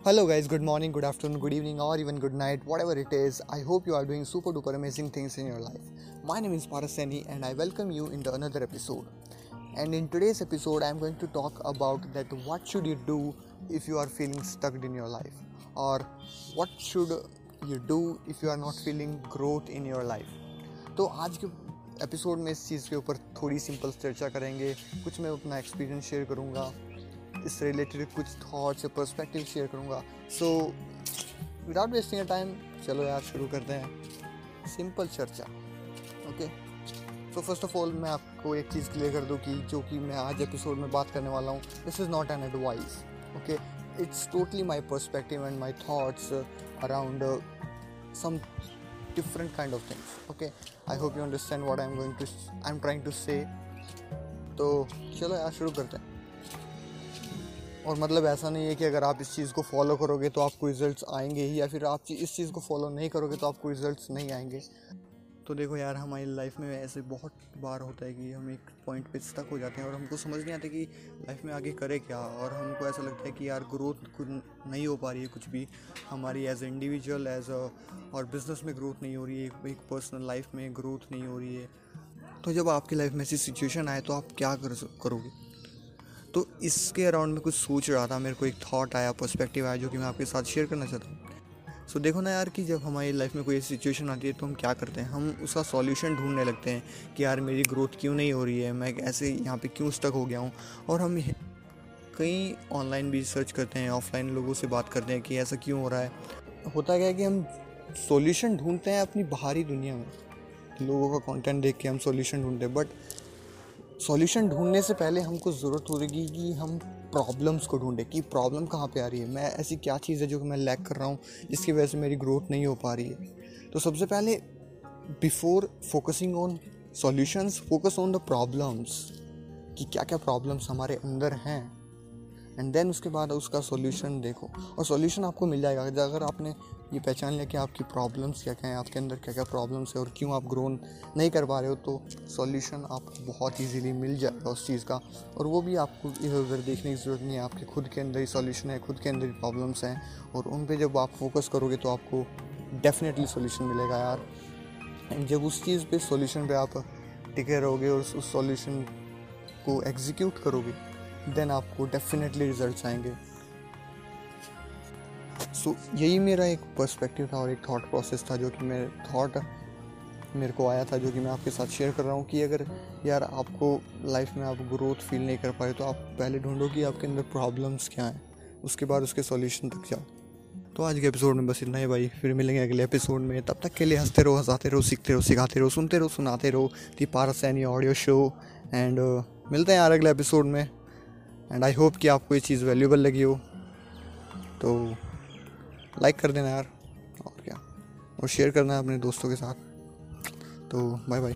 Hello, guys, good morning, good afternoon, good evening, or even good night, whatever it is. I hope you are doing super duper amazing things in your life. My name is Paraseni, and I welcome you into another episode. And in today's episode, I'm going to talk about that what should you do if you are feeling stuck in your life, or what should you do if you are not feeling growth in your life. तो आज के episode में इस चीज़ के ऊपर थोड़ी simple चर्चा करेंगे कुछ मैं अपना एक्सपीरियंस शेयर करूँगा इससे रिलेटेड कुछ थॉट्स या पर्सपेक्टिव शेयर करूँगा। So without wasting a time चलो यार, शुरू करते हैं। सिंपल चर्चा okay so first of all मैं आपको एक चीज़ क्लियर कर दूँ कि जो कि मैं आज एपिसोड में बात करने वाला हूँ this is not an advice okay it's totally my perspective and my thoughts around some different kind of things, okay? I hope you understand what i'm going to i'm trying to say. तो चलो यार, शुरू करते हैं। और मतलब ऐसा नहीं है कि अगर आप इस चीज़ को फॉलो करोगे तो आपको रिजल्ट्स आएँगे ही, या फिर आप इस चीज़ को फॉलो नहीं करोगे तो आपको रिजल्ट्स नहीं आएँगे। तो देखो यार, हमारी लाइफ में ऐसे बहुत बार होता है कि हम एक पॉइंट पे स्टक हो जाते हैं और हमको समझ नहीं आता कि लाइफ में आगे करें क्या। और हमको ऐसा लगता है कि यार ग्रोथ नहीं हो पा रही है कुछ भी। हमारी as a individual as a और बिज़नेस में ग्रोथ नहीं हो रही है। एक पर्सनल लाइफ में ग्रोथ नहीं हो रही है। तो जब आपकी लाइफ में ऐसी सिचुएशन आए तो आप क्या कर करोगे? तो इसके अराउंड में कुछ सोच रहा था मेरे को एक थॉट आया पर्सपेक्टिव आया जो कि मैं आपके साथ शेयर करना चाहता हूँ। सो so, देखो ना यार कि जब हमारी लाइफ में कोई ऐसी सिचुएशन आती है तो हम क्या करते हैं? हम उसका सॉल्यूशन ढूँढने लगते हैं कि यार मेरी ग्रोथ क्यों नहीं हो रही है? मैं ऐसे यहाँ पे क्यों स्टक हो गया हूँ? और हम कई ऑनलाइन भी सर्च करते हैं ऑफलाइन लोगों से बात करते हैं कि ऐसा क्यों हो रहा है। होता क्या है कि हम सॉल्यूशन ढूंढते हैं अपनी बाहरी दुनिया में। लोगों का कंटेंट देख के हम सॉल्यूशन ढूंढते हैं बट सॉल्यूशन ढूँढने से पहले हमको ज़रूरत होगी कि हम प्रॉब्लम्स को ढूंढें कि प्रॉब्लम कहाँ पे आ रही है? मैं ऐसी क्या चीज़ है जो कि मैं लैक कर रहा हूँ, जिसकी वजह से मेरी ग्रोथ नहीं हो पा रही है? तो सबसे पहले before focusing on solutions focus on the problems कि क्या क्या प्रॉब्लम्स हमारे अंदर हैं। एंड देन उसके बाद उसका सॉल्यूशन देखो। और सॉल्यूशन आपको मिल जाएगा। अगर आपने ये पहचान लिया कि आपकी प्रॉब्लम्स क्या क्या हैं, आपके अंदर क्या क्या प्रॉब्लम्स है और क्यों आप ग्रोन नहीं कर पा रहे हो तो सॉल्यूशन आपको बहुत ईजीली मिल जाएगा उस चीज़ का। और वो भी आपको इधर उधर देखने की ज़रूरत नहीं है। आपके खुद के अंदर ही सॉल्यूशन है, खुद के अंदर ही प्रॉब्लम्स हैं। और उन पर जब आप फोकस करोगे तो आपको डेफिनेटली सोल्यूशन मिलेगा यार। एंड जब उस चीज़ पे सॉल्यूशन पे आप टिके रहोगे और उस सॉल्यूशन को एग्जीक्यूट करोगे देन आपको डेफिनेटली रिज़ल्ट आएँगे। सो so, यही मेरा एक पर्सपेक्टिव था और एक थॉट प्रोसेस था जो कि मेरे थॉट मेरे को आया था जो कि मैं आपके साथ शेयर कर रहा हूँ कि अगर यार आपको लाइफ में आप ग्रोथ फील नहीं कर पाए तो आप पहले ढूंढो कि आपके अंदर प्रॉब्लम्स क्या हैं। उसके बाद उसके सॉल्यूशन तक जाओ। तो आज के एपिसोड में बस इतना ही भाई। फिर मिलेंगे अगले एपिसोड में। तब तक के लिए हँसते रहो हंसाते रहो सीखते रहो सिखाते रहो सुनते रहो सुनाते रहो। The Paras any audio show and मिलते हैं यार अगले एपिसोड में। एंड आई होप कि आपको ये चीज़ वैल्यूबल लगी हो। तो लाइक कर देना यार। और क्या? और शेयर करना अपने दोस्तों के साथ। तो बाय बाय